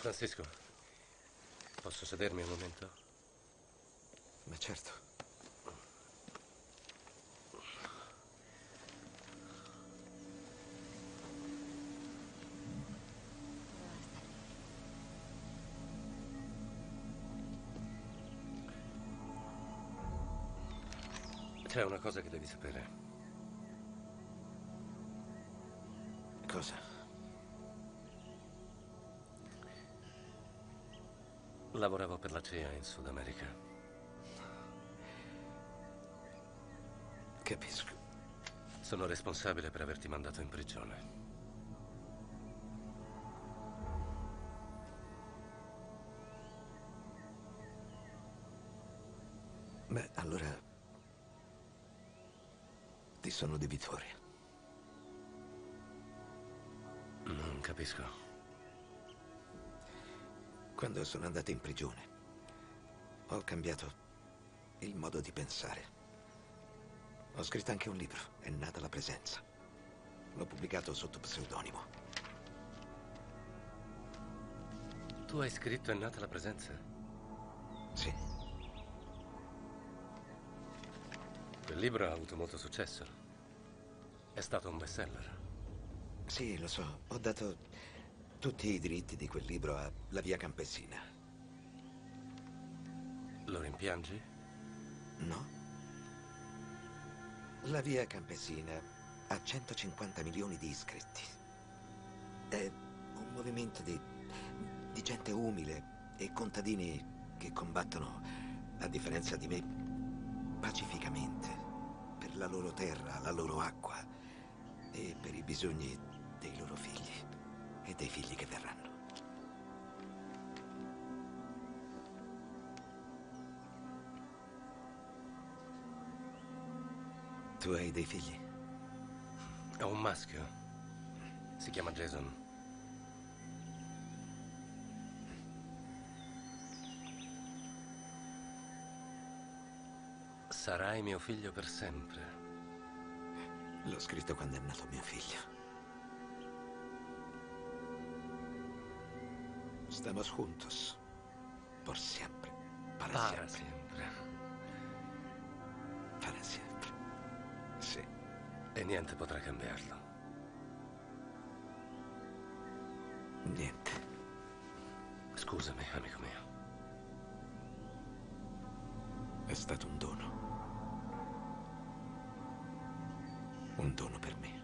Francisco, posso sedermi un momento? Ma certo. C'è una cosa che devi sapere. Cosa? Lavoravo per la CIA in Sud America. Capisco. Sono responsabile per averti mandato in prigione. Beh, allora... Ti sono debitore. Non capisco. Quando sono andato in prigione, ho cambiato il modo di pensare. Ho scritto anche un libro, È nata la presenza. L'ho pubblicato sotto pseudonimo. Tu hai scritto È nata la presenza? Sì. Quel libro ha avuto molto successo. È stato un bestseller. Sì, lo so. Ho dato tutti i diritti di quel libro alla Via Campesina. Lo rimpiangi? No. La Via Campesina ha 150 milioni di iscritti. È un movimento di, di gente umile e contadini che combattono, a differenza di me, pacificamente per la loro terra, la loro acqua e per i bisogni dei loro figli e dei figli che verranno. Tu hai dei figli? Ho un maschio. Si chiama Jason. Sarai mio figlio per sempre. L'ho scritto quando è nato mio figlio. Estamos juntos. Por siempre. Para, Para siempre. sempre. Para siempre. Sì. E niente potrà cambiarlo. Niente. Scusami, amico mio. È stato un dono. Un dono per me.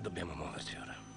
Dobbiamo muoverci ora.